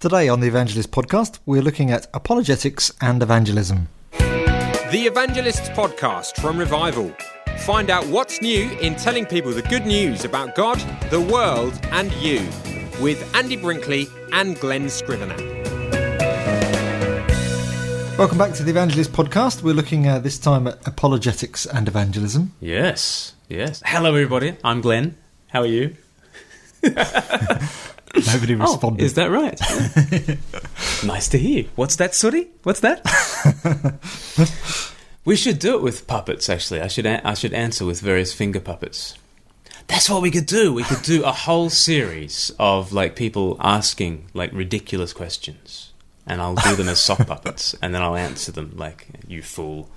Today on the Evangelist podcast, we're looking at apologetics and evangelism. The Evangelists podcast from Revival. Find out what's new in telling people the good news about God, the world, and you with Andy Brinkley and Glen Scrivener. Welcome back to the Evangelist podcast. We're looking uh, this time at apologetics and evangelism. Yes, yes. Hello, everybody. I'm Glen. How are you? Nobody oh, responded. Oh, is that right? nice to hear. What's that, Sooty? What's that? we should do it with puppets. Actually, I should a- I should answer with various finger puppets. That's what we could do. We could do a whole series of like people asking like ridiculous questions, and I'll do them as sock puppets, and then I'll answer them like you fool.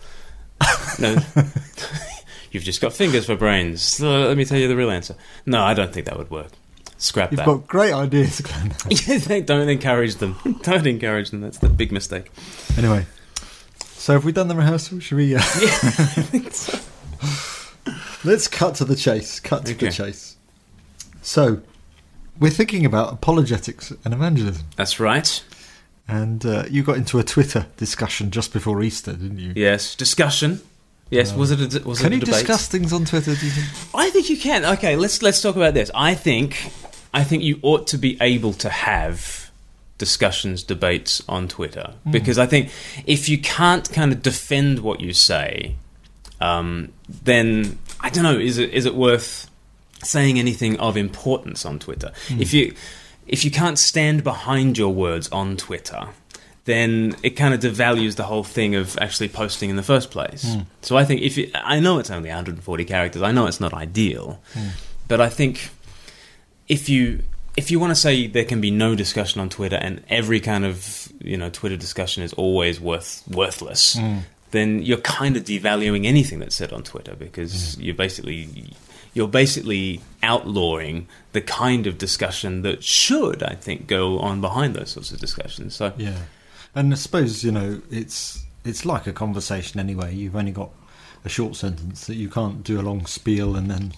No, you've just got fingers for brains. Let me tell you the real answer. No, I don't think that would work. Scrap You've that. got great ideas, Glen. Yeah, don't encourage them. Don't encourage them. That's the big mistake. anyway, so have we done the rehearsal? Should we? Uh, let's cut to the chase. Cut to the chase. So, we're thinking about apologetics and evangelism, That's right. and uh, you got into a Twitter discussion just before Easter, didn't you? Yes. Discussion. Yes. was it a, was Can it a you debate? discuss things on Twitter? Do you think? I think you can. Okay. Let's let's talk about this. I think I think you ought to be able to have discussions, debates on Twitter hmm. because I think if you can't kind of defend what you say, um, then I don't know. Is it is it worth saying anything of importance on Twitter? Hmm. If you if you can't stand behind your words on Twitter, then it kind of devalues the whole thing of actually posting in the first place. Hmm. So I think if you, I know it's only 140 characters, I know it's not ideal, but I think if you if you want to say there can be no discussion on Twitter and every kind of you know Twitter discussion is always worth worthless, mm. then you're kind of devaluing anything that's said on Twitter because mm. you're basically you're basically outlawing the kind of discussion that should, I think, go on behind those sorts of discussions. So Yeah, and I suppose you know it's it's like a conversation anyway. You've only got a short sentence that you can't do a long spiel and then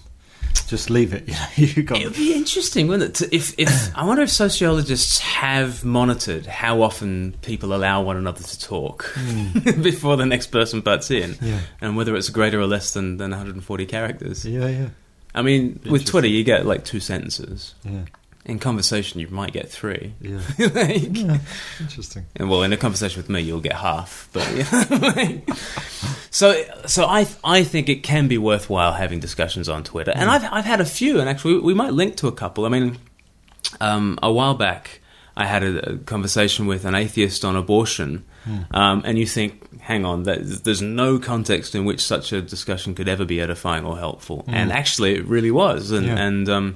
just leave it. You know, you got It would be interesting, wouldn't it? If, if I wonder if sociologists have monitored how often people allow one another to talk hmm. before the next person butts in, Yeah. and whether it's greater or less than, than 140 characters. yeah, yeah, I mean, with Twitter, you get like two sentences. yeah, In conversation, you might get three. yeah. Like- yeah. Interesting. and well, in a conversation with me, you'll get half. But like- so, so I, I think it can be worthwhile having discussions on Twitter, and I've, I've had a few, and actually, we might link to a couple. I mean, um, a while back, I had a, a conversation with an atheist on abortion, um, and you think, hang on, that, there's no context in which such a discussion could ever be edifying or helpful, and actually, it really was, and Yeah. and um,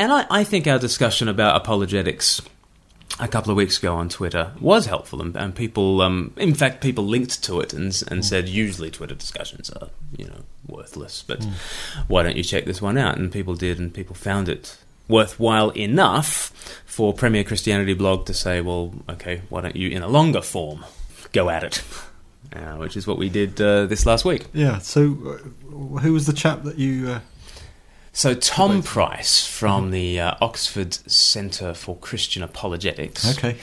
and I, I think our discussion about apologetics a couple of weeks ago on Twitter was helpful, and, and people, um, in fact, people linked to it and, and said usually Twitter discussions are, you know, worthless, but why don't you check this one out? And people did, and people found it worthwhile enough for Premier Christianity blog to say, well, okay, why don't you, in a longer form, go at it? Uh, which is what we did uh, this last week. Yeah. So, uh, who was the chap that you? So Tom Price from the uh, Oxford Centre for Christian Apologetics. okay.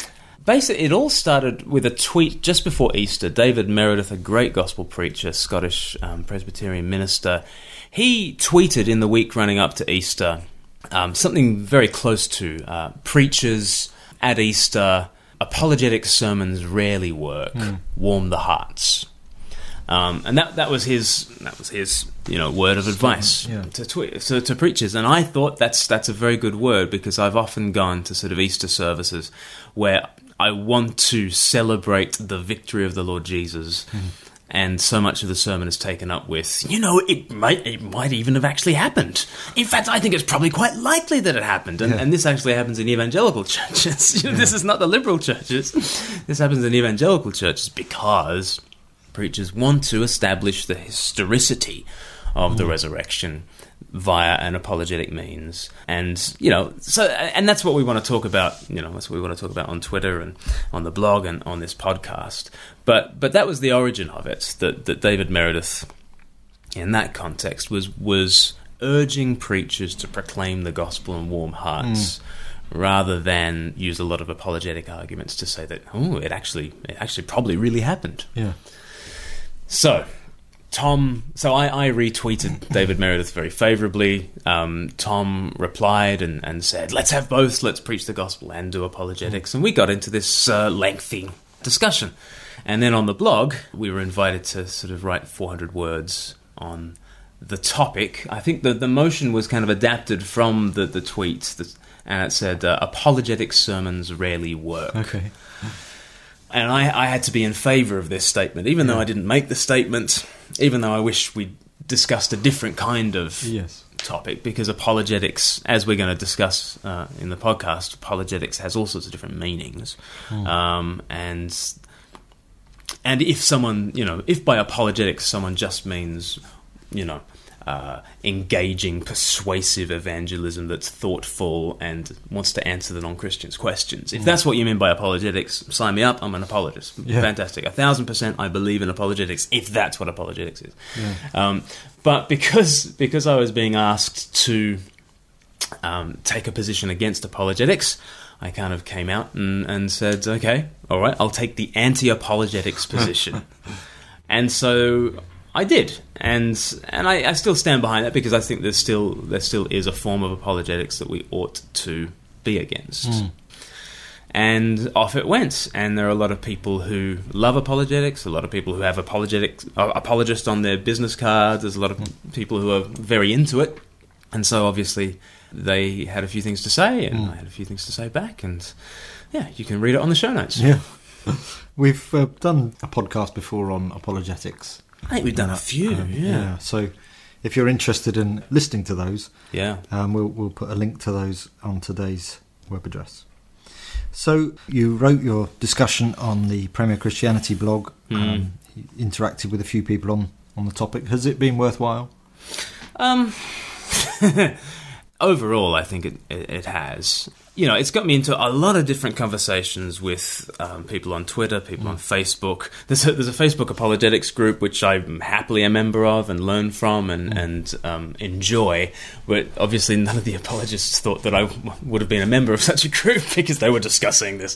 Basically, it all started with a tweet just before Easter. David Meredith, a great gospel preacher, Scottish um, Presbyterian minister, he tweeted in the week running up to Easter um, something very close to uh, preachers at Easter. Apologetic sermons rarely work. Warm the hearts. Um, and that that was his that was his you know word of advice Yeah. to, to to preachers, and I thought that's that's a very good word because I've often gone to sort of Easter services where I want to celebrate the victory of the Lord Jesus, and so much of the sermon is taken up with you know it might it might even have actually happened. In fact, I think it's probably quite likely that it happened, and, Yeah. and this actually happens in evangelical churches. You know, This is not the liberal churches. This happens in evangelical churches because preachers want to establish the historicity of the hmm. resurrection via an apologetic means and you know so and that's what we want to talk about you know that's what we want to talk about on Twitter and on the blog and on this podcast but but that was the origin of it that that David Meredith in that context was was urging preachers to proclaim the gospel in warm hearts hmm. rather than use a lot of apologetic arguments to say that oh, it actually it actually probably really happened. Yeah. So, Tom, so I, I retweeted David Meredith very favorably. Um, Tom replied and, and said, let's have both, let's preach the gospel and do apologetics. And we got into this uh, lengthy discussion. And then on the blog, we were invited to sort of write 400 words on the topic. I think the, the motion was kind of adapted from the, the tweet, that, and it said, uh, apologetic sermons rarely work. Okay. And I, I had to be in favour of this statement, even though I didn't make the statement, even though I wish we'd discussed a different kind of Yes. topic, because apologetics, as we're going to discuss uh, in the podcast, apologetics has all sorts of different meanings. Um, and and if someone, you know, if by apologetics someone just means, you know, uh, engaging, persuasive evangelism that's thoughtful and wants to answer the non-Christians' questions. If that's what you mean by apologetics, sign me up. I'm an apologist. Yeah. Fantastic. A thousand percent, I believe in apologetics. If that's what apologetics is, um, but because because I was being asked to um, take a position against apologetics, I kind of came out and, and said, okay, all right, I'll take the anti apologetics position. and so I did. And and I, I still stand behind that because I think there's still there still is a form of apologetics that we ought to be against. And off it went. And there are a lot of people who love apologetics, a lot of people who have apologetic uh, apologist on their business cards. There's a lot of people who are very into it. And so obviously they had a few things to say, and I had a few things to say back. And yeah, you can read it on the show notes. Yeah. We've uh, done a podcast before on apologetics. I think we've done a few. Um, yeah. So if you're interested in listening to those, Yeah. um, we'll, we'll put a link to those on today's web address. So you wrote your discussion on the Premier Christianity blog, um, interacted with a few people on, on the topic. Has it been worthwhile? Um, overall, I think it, it, has. You know, it's got me into a lot of different conversations with um, people on Twitter, people on Facebook. There's a, there's a Facebook apologetics group which I'm happily a member of and learn from and and um, enjoy. But obviously, none of the apologists thought that I w- would have been a member of such a group because they were discussing this.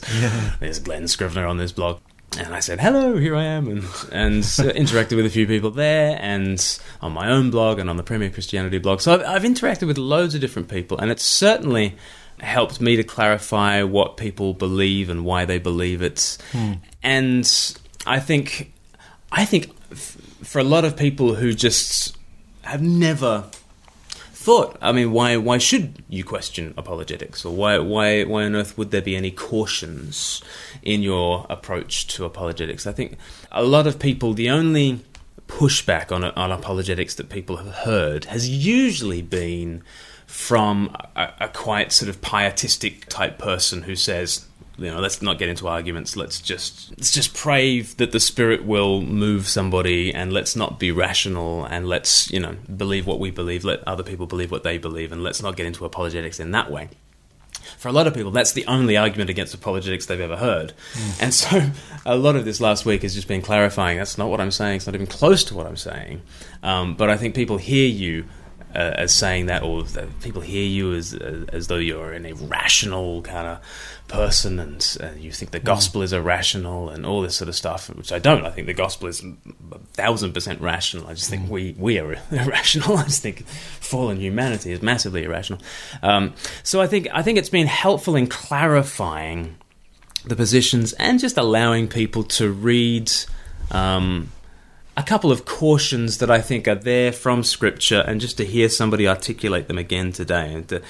There's Glen Scrivener on this blog. And I said, hello, here I am, and, and interacted with a few people there, and on my own blog, and on the Premier Christianity blog. So I've, I've interacted with loads of different people, and it's certainly helped me to clarify what people believe and why they believe it. Hmm. And I think, I think f- for a lot of people who just have never thought. I mean, why why should you question apologetics, or why why why on earth would there be any cautions in your approach to apologetics? I think a lot of people, the only pushback on on apologetics that people have heard has usually been from a, a quite sort of pietistic type person who says. You know, let's not get into arguments. Let's just let's just pray that the spirit will move somebody, and let's not be rational, and let's you know believe what we believe. Let other people believe what they believe, and let's not get into apologetics in that way. For a lot of people, that's the only argument against apologetics they've ever heard, and so a lot of this last week has just been clarifying. That's not what I'm saying. It's not even close to what I'm saying. Um, but I think people hear you uh, as saying that, or that people hear you as as, as though you're an irrational kind of person, and uh, you think the gospel is irrational, and all this sort of stuff. Which I don't. I think the gospel is a thousand percent rational. I just think we we are irrational. I just think fallen humanity is massively irrational. Um, so I think I think it's been helpful in clarifying the positions and just allowing people to read. Um, a couple of cautions that I think are there from Scripture, and just to hear somebody articulate them again today, and to,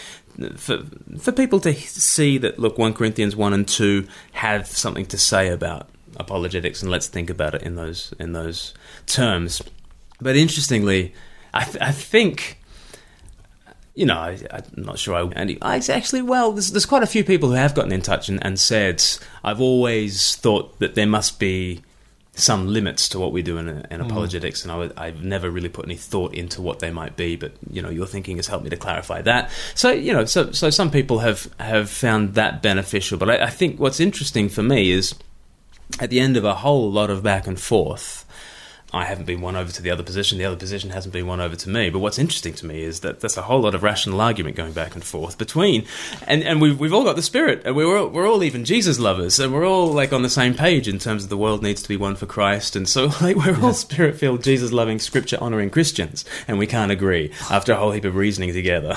for for people to see that look, one Corinthians one and two have something to say about apologetics, and let's think about it in those in those terms. But interestingly, I, th- I think. You know, I, I'm not sure. I, and I actually, well, there's, there's quite a few people who have gotten in touch and, and said, I've always thought that there must be some limits to what we do in, in mm. apologetics, and I I've never really put any thought into what they might be. But you know, your thinking has helped me to clarify that. So you know, so so some people have have found that beneficial. But I, I think what's interesting for me is at the end of a whole lot of back and forth. I haven't been won over to the other position, the other position hasn't been won over to me. But what's interesting to me is that there's a whole lot of rational argument going back and forth between, and, and we've, we've all got the spirit, and we're all, we're all even Jesus lovers, and we're all like on the same page in terms of the world needs to be won for Christ, and so like we're all spirit filled, Jesus loving, scripture honoring Christians, and we can't agree after a whole heap of reasoning together.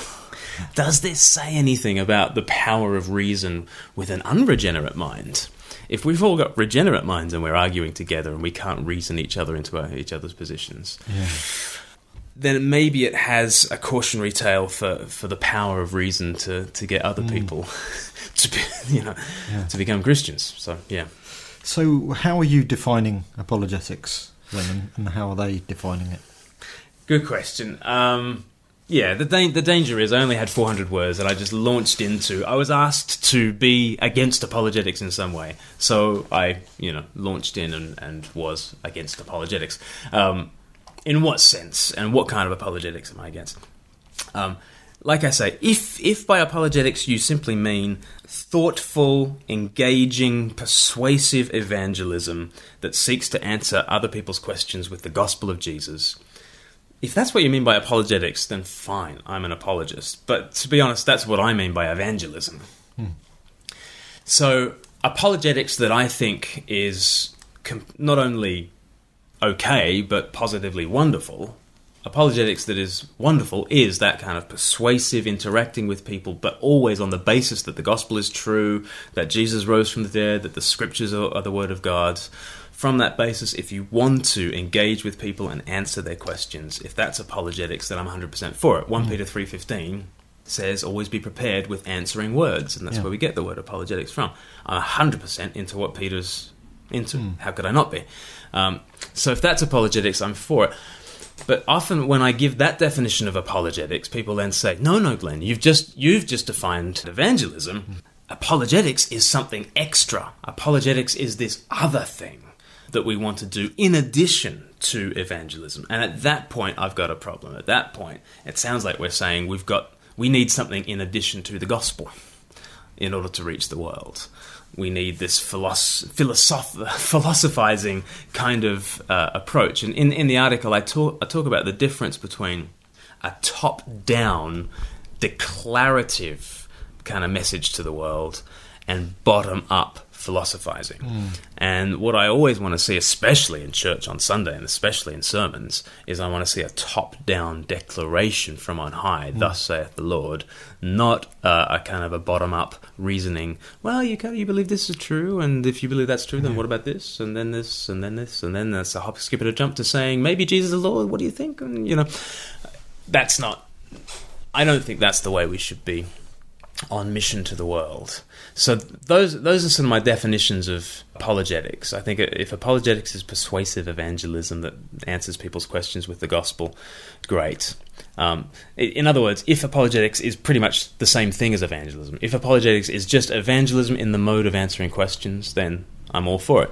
Does this say anything about the power of reason with an unregenerate mind? If we've all got regenerate minds and we're arguing together and we can't reason each other into our, each other's positions, Yeah. then maybe it has a cautionary tale for, for the power of reason to, to get other people to be, you know Yeah. to become Christians. So yeah, So, how are you defining apologetics then, and- and how are they defining it? good question. Um, yeah, the da- the danger is I only had 400 words that I just launched into. I was asked to be against apologetics in some way, so I you know launched in and, and was against apologetics. Um, in what sense and what kind of apologetics am I against? Um, like I say, if if by apologetics you simply mean thoughtful, engaging, persuasive evangelism that seeks to answer other people's questions with the gospel of Jesus, if that's what you mean by apologetics, then fine, I'm an apologist. But to be honest, that's what I mean by evangelism. Hmm. So, apologetics that I think is com- not only okay, but positively wonderful. Apologetics that is wonderful is that kind of persuasive interacting with people, but always on the basis that the gospel is true, that Jesus rose from the dead, that the scriptures are, are the word of God. From that basis, if you want to engage with people and answer their questions, if that's apologetics, then I'm 100% for it. 1 mm. Peter 3.15 says, always be prepared with answering words, and that's Yeah. where we get the word apologetics from. I'm 100% into what Peter's into. Mm. How could I not be? Um, so if that's apologetics, I'm for it. But often when I give that definition of apologetics, people then say, "No, no, Glen, you've just you've just defined evangelism. Mm. Apologetics is something extra. Apologetics is this other thing that we want to do in addition to evangelism." And at that point, I've got a problem. At that point, it sounds like we're saying we've got we need something in addition to the gospel in order to reach the world. We need this philosoph- philosoph- philosophizing kind of uh, approach. And in, in the article, I talk, I talk about the difference between a top down, declarative kind of message to the world and bottom up philosophizing. And what I always want to see, especially in church on Sunday and especially in sermons, is I want to see a top down declaration from on high, thus saith the Lord, not uh, a kind of a bottom up reasoning. Well, you, ca- you believe this is true, and if you believe that's true, then what about this, and then this, and then this, and then there's a hop, skip, and a jump to saying, maybe Jesus is Lord, what do you think? And, you know, that's not, I don't think that's the way we should be on mission to the world. So those those are some of my definitions of apologetics. I think if apologetics is persuasive evangelism that answers people's questions with the gospel, great. Um, in other words, if apologetics is pretty much the same thing as evangelism, if apologetics is just evangelism in the mode of answering questions, then I'm all for it.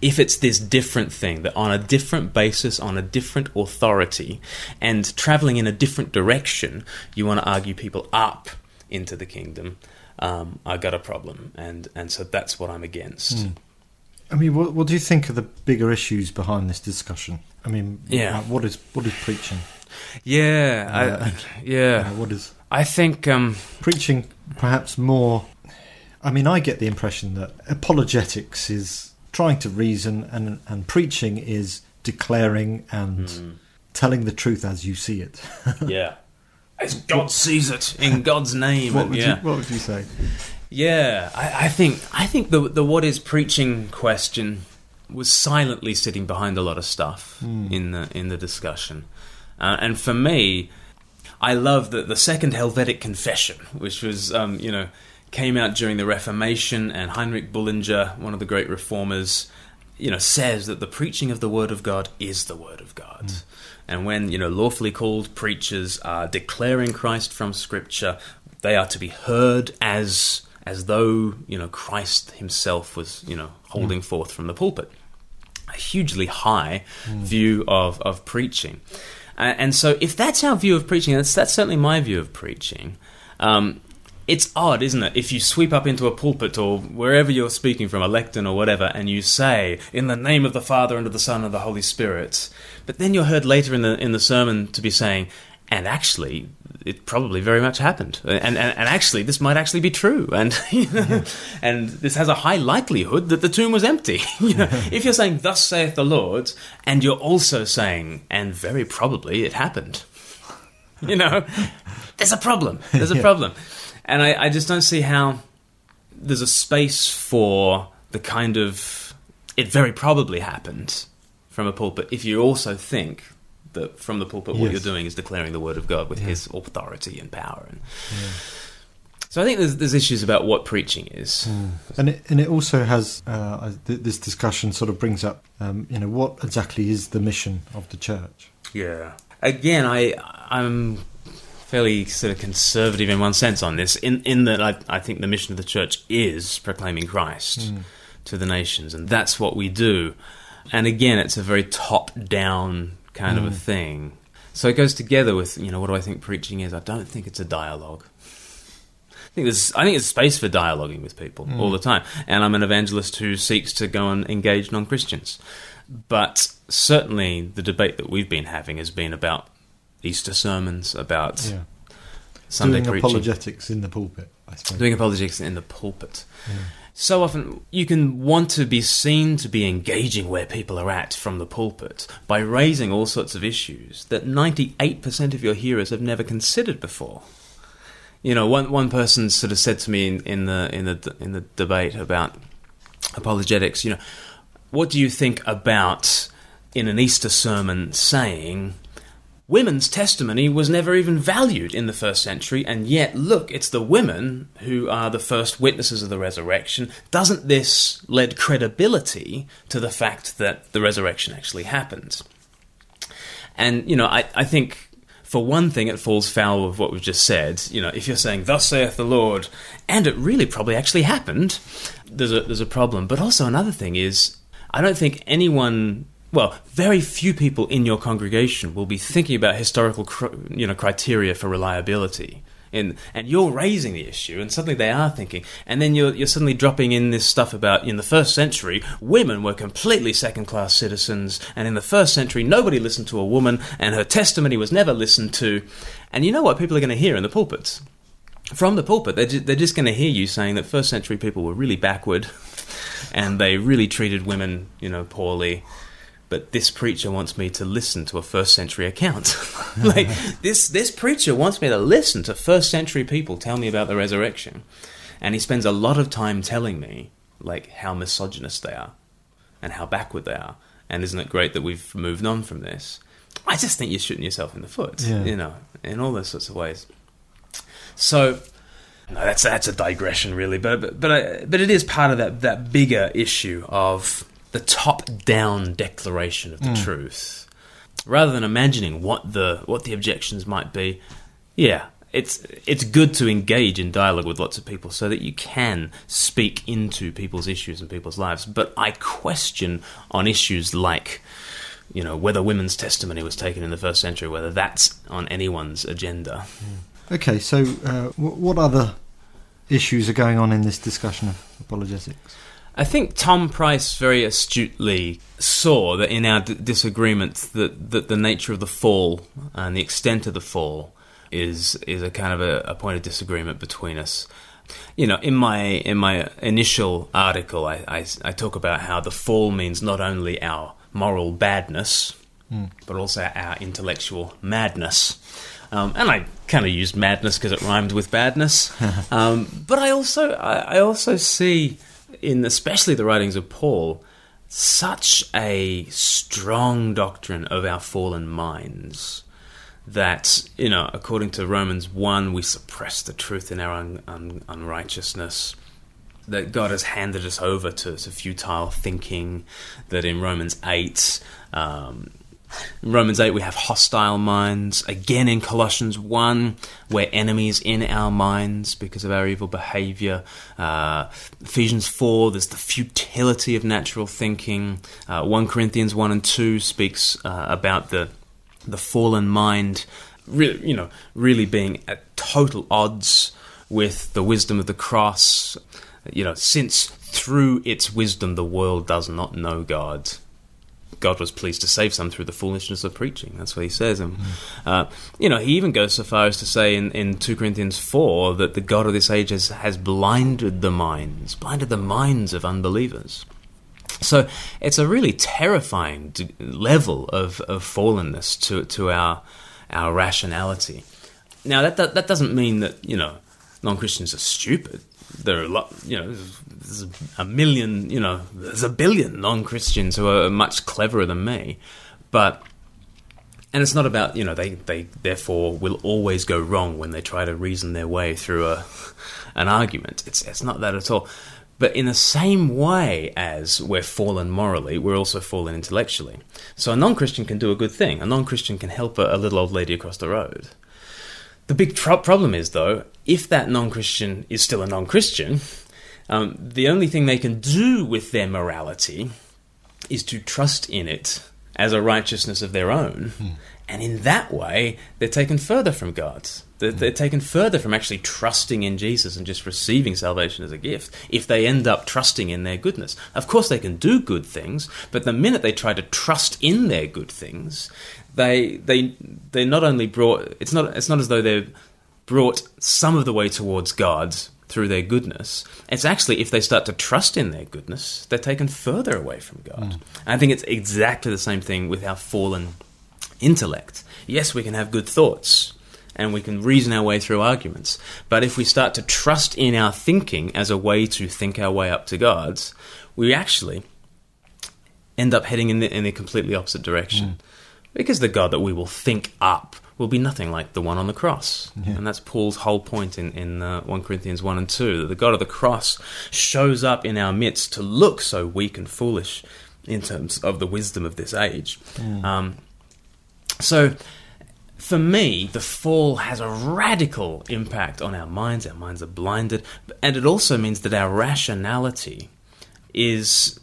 If it's this different thing that on a different basis, on a different authority, and traveling in a different direction, you want to argue people up into the kingdom, um, I got a problem, and and so that's what I'm against. I mean, what, what do you think are the bigger issues behind this discussion? I mean, Yeah. what is what is preaching? Yeah, Uh, I, yeah. What is I think um, preaching? Perhaps more. I mean, I get the impression that apologetics is trying to reason, and and preaching is declaring and Hmm. telling the truth as you see it. yeah, as God sees it in God's name. what and would yeah. you What would you say? Yeah, I, I think I think the the what is preaching question was silently sitting behind a lot of stuff in the in the discussion, uh, and for me, I love that the second Helvetic Confession, which was um, you know came out during the Reformation, and Heinrich Bullinger, one of the great reformers, you know says that the preaching of the Word of God is the Word of God. And when you know lawfully called preachers are declaring Christ from Scripture, they are to be heard as as though you know Christ Himself was you know holding forth from the pulpit. A hugely high view of of preaching, uh, and so if that's our view of preaching, that's that's certainly my view of preaching. Um, it's odd, isn't it? If you sweep up into a pulpit or wherever you're speaking from, a lectern or whatever, and you say, "In the name of the Father and of the Son and of the Holy Spirit," but then you're heard later in the in the sermon to be saying, "And actually, it probably very much happened, and and, and actually, this might actually be true, and and this has a high likelihood that the tomb was empty." you know, if you're saying, "Thus saith the Lord," and you're also saying, "And very probably it happened," you know, there's a problem. There's a Yeah. problem and I, I just don't see how there's a space for the kind of it very probably happened from a pulpit if you also think that from the pulpit what you're doing is declaring the word of God with Yeah. His authority and power. And so I think there's, there's issues about what preaching is. And it, and it also has uh, th- this discussion sort of brings up, um, you know, what exactly is the mission of the church? Yeah. Again, I I'm fairly sort of conservative in one sense on this, in in that I I think the mission of the church is proclaiming Christ hmm. to the nations, and that's what we do. And again, it's a very top down kind of a hmm. thing. So it goes together with you know what do I think preaching is? I don't think it's a dialogue. I think there's I think there's space for dialoguing with people hmm. all the time, and I'm an evangelist who seeks to go and engage non Christians. But certainly, the debate that we've been having has been about Easter sermons, about Yeah. Sunday Doing preaching, apologetics in the pulpit, I suppose. doing apologetics in the pulpit. So often, you can want to be seen to be engaging where people are at from the pulpit by raising all sorts of issues that 98% of your hearers have never considered before. You know, one one person sort of said to me in, in the in the in the debate about apologetics, you know, what do you think about in an Easter sermon saying women's testimony was never even valued in the first century, and yet, look, it's the women who are the first witnesses of the resurrection. Doesn't this lend credibility to the fact that the resurrection actually happened? And, you know, I, I think for one thing, it falls foul of what we've just said. You know, if you're saying, Thus saith the Lord, and it really probably actually happened, there's a, there's a problem. But also, another thing is, I don't think anyone well, very few people in your congregation will be thinking about historical, cr- you know, criteria for reliability. And, and you're raising the issue, and suddenly they are thinking, and then you're, you're suddenly dropping in this stuff about in the first century, women were completely second class citizens, and in the first century, nobody listened to a woman, and her testimony was never listened to. And you know what people are going to hear in the pulpits? From the pulpit, they're, ju- they're just going to hear you saying that first century people were really backward, and they really treated women, you know, poorly but this preacher wants me to listen to a first century account. like this this preacher wants me to listen to first century people tell me about the resurrection. And he spends a lot of time telling me like how misogynist they are and how backward they are. And isn't it great that we've moved on from this? I just think you're shooting yourself in the foot, Yeah. you know, in all those sorts of ways. So no, that's that's a digression, really, but but but, I, but it is part of that that bigger issue of the top-down declaration of the truth, rather than imagining what the what the objections might be. Yeah, it's it's good to engage in dialogue with lots of people so that you can speak into people's issues and people's lives. But I question on issues like. You know whether women's testimony was taken in the first century, whether that's on anyone's agenda. Okay, so uh, wh- what other issues are going on in this discussion of apologetics? I think Tom Price very astutely saw that in our d- disagreement that, that the nature of the fall and the extent of the fall is is a kind of a, a point of disagreement between us. You know, in my in my initial article, I, I, I talk about how the fall means not only our moral badness, but also our intellectual madness. Um, and I kind of used madness because it rhymed with badness. um, but I also I, I also see in especially the writings of Paul such a strong doctrine of our fallen minds that you know according to Romans 1 we suppress the truth in our un, un, unrighteousness that God has handed us over to, to futile thinking that in Romans 8 um, in Romans 8, we have hostile minds. Again, in Colossians 1, we're enemies in our minds because of our evil behavior. Uh, Ephesians 4, there's the futility of natural thinking. Uh, 1 Corinthians 1 and 2 speaks uh, about the, the fallen mind, really, you know, really being at total odds with the wisdom of the cross. You know, since through its wisdom the world does not know God, God was pleased to save some through the foolishness of preaching. That's what he says. And, uh, you know, he even goes so far as to say in, in 2 Corinthians 4 that the God of this age has, has blinded the minds, blinded the minds of unbelievers. So it's a really terrifying d- level of, of fallenness to, to our, our rationality. Now, that, that, that doesn't mean that, you know, non Christians are stupid. There are a lot, you know, there's a million, you know, there's a billion non Christians who are much cleverer than me. But, and it's not about, you know, they, they therefore will always go wrong when they try to reason their way through a, an argument. It's, it's not that at all. But in the same way as we're fallen morally, we're also fallen intellectually. So a non Christian can do a good thing. A non Christian can help a, a, little old lady across the road. The big tr- problem is, though, if that non Christian is still a non Christian, um, the only thing they can do with their morality is to trust in it as a righteousness of their own. Mm. And in that way, they're taken further from God. They're, they're, taken further from actually trusting in Jesus and just receiving salvation as a gift if they end up trusting in their goodness. Of course, they can do good things, but the minute they try to trust in their good things, they they they not only brought it's not it's not as though they've brought some of the way towards God through their goodness. It's actually if they start to trust in their goodness, they're taken further away from God. Mm. I think it's exactly the same thing with our fallen intellect. Yes, we can have good thoughts and we can reason our way through arguments. But if we start to trust in our thinking as a way to think our way up to God's, we actually end up heading in the, in the completely opposite direction. Mm. Because the God that we will think up will be nothing like the one on the cross. Yeah. And that's Paul's whole point in, in uh, 1 Corinthians 1 and 2 that the God of the cross shows up in our midst to look so weak and foolish in terms of the wisdom of this age. Mm. Um, so for me, the fall has a radical impact on our minds. Our minds are blinded. And it also means that our rationality is,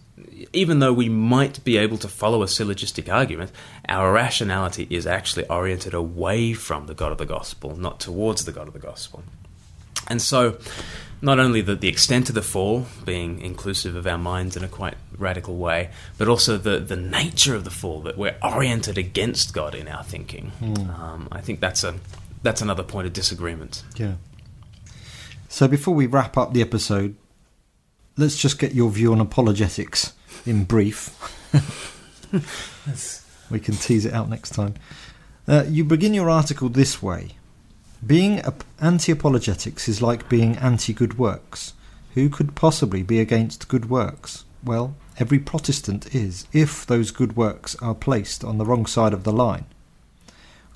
even though we might be able to follow a syllogistic argument, our rationality is actually oriented away from the God of the gospel, not towards the God of the gospel. And so, not only the, the extent of the fall being inclusive of our minds in a quite radical way, but also the, the nature of the fall that we're oriented against God in our thinking. Mm. Um, I think that's a that's another point of disagreement. Yeah. So before we wrap up the episode, let's just get your view on apologetics in brief. we can tease it out next time. Uh, you begin your article this way being anti apologetics is like being anti good works. Who could possibly be against good works? Well, every Protestant is, if those good works are placed on the wrong side of the line.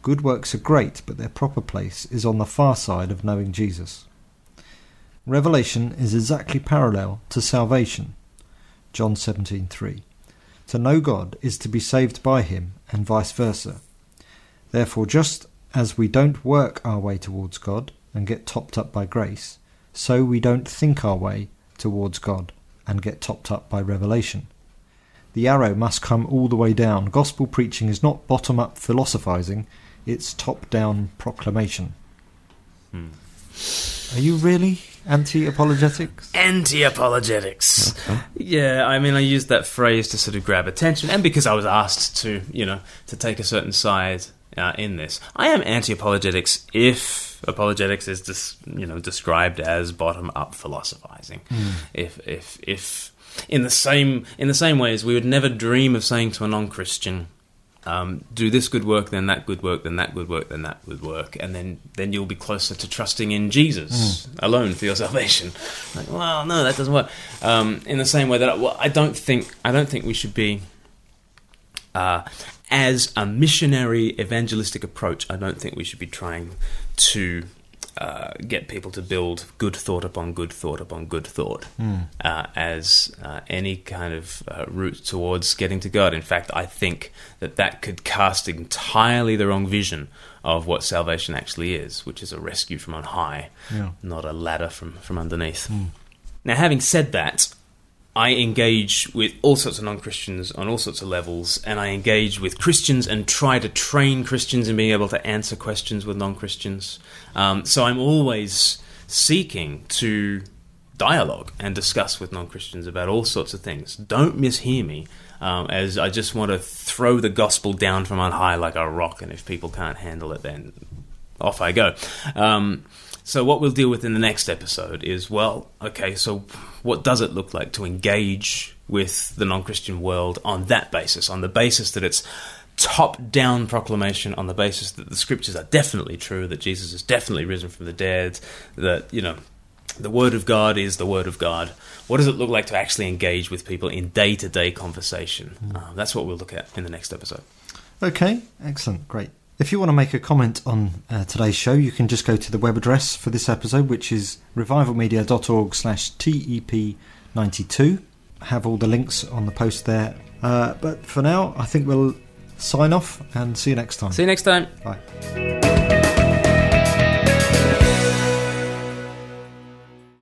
Good works are great, but their proper place is on the far side of knowing Jesus. Revelation is exactly parallel to salvation. John 17:3. To know God is to be saved by him and vice versa. Therefore just as we don't work our way towards God and get topped up by grace, so we don't think our way towards God and get topped up by revelation. The arrow must come all the way down. Gospel preaching is not bottom up philosophizing, it's top down proclamation. Hmm. Are you really anti apologetics? Anti apologetics. Okay. Yeah, I mean, I used that phrase to sort of grab attention, and because I was asked to, you know, to take a certain side uh, in this. I am anti-apologetics if apologetics is dis, you know described as bottom-up philosophizing. Mm. If if if in the same in the same way as we would never dream of saying to a non-Christian, um, do this good work, then that good work, then that good work, then that good work, and then then you'll be closer to trusting in Jesus mm. alone for your salvation. Like, well, no, that doesn't work. Um, in the same way that I, well, I don't think I don't think we should be uh, as a missionary evangelistic approach, I don't think we should be trying to uh, get people to build good thought upon good thought upon good thought mm. uh, as uh, any kind of uh, route towards getting to God. In fact, I think that that could cast entirely the wrong vision of what salvation actually is, which is a rescue from on high, yeah. not a ladder from, from underneath. Mm. Now, having said that, I engage with all sorts of non Christians on all sorts of levels, and I engage with Christians and try to train Christians in being able to answer questions with non Christians. Um, so I'm always seeking to dialogue and discuss with non Christians about all sorts of things. Don't mishear me. Um, as I just want to throw the gospel down from on high like a rock, and if people can't handle it, then off I go. Um, so, what we'll deal with in the next episode is well, okay, so what does it look like to engage with the non Christian world on that basis, on the basis that it's top down proclamation on the basis that the scriptures are definitely true, that Jesus is definitely risen from the dead, that, you know, the word of God is the word of God. What does it look like to actually engage with people in day to day conversation? Mm. Uh, that's what we'll look at in the next episode. Okay, excellent, great. If you want to make a comment on uh, today's show, you can just go to the web address for this episode, which is revivalmedia.org slash TEP92. Have all the links on the post there. Uh, but for now, I think we'll sign off and see you next time. See you next time. Bye.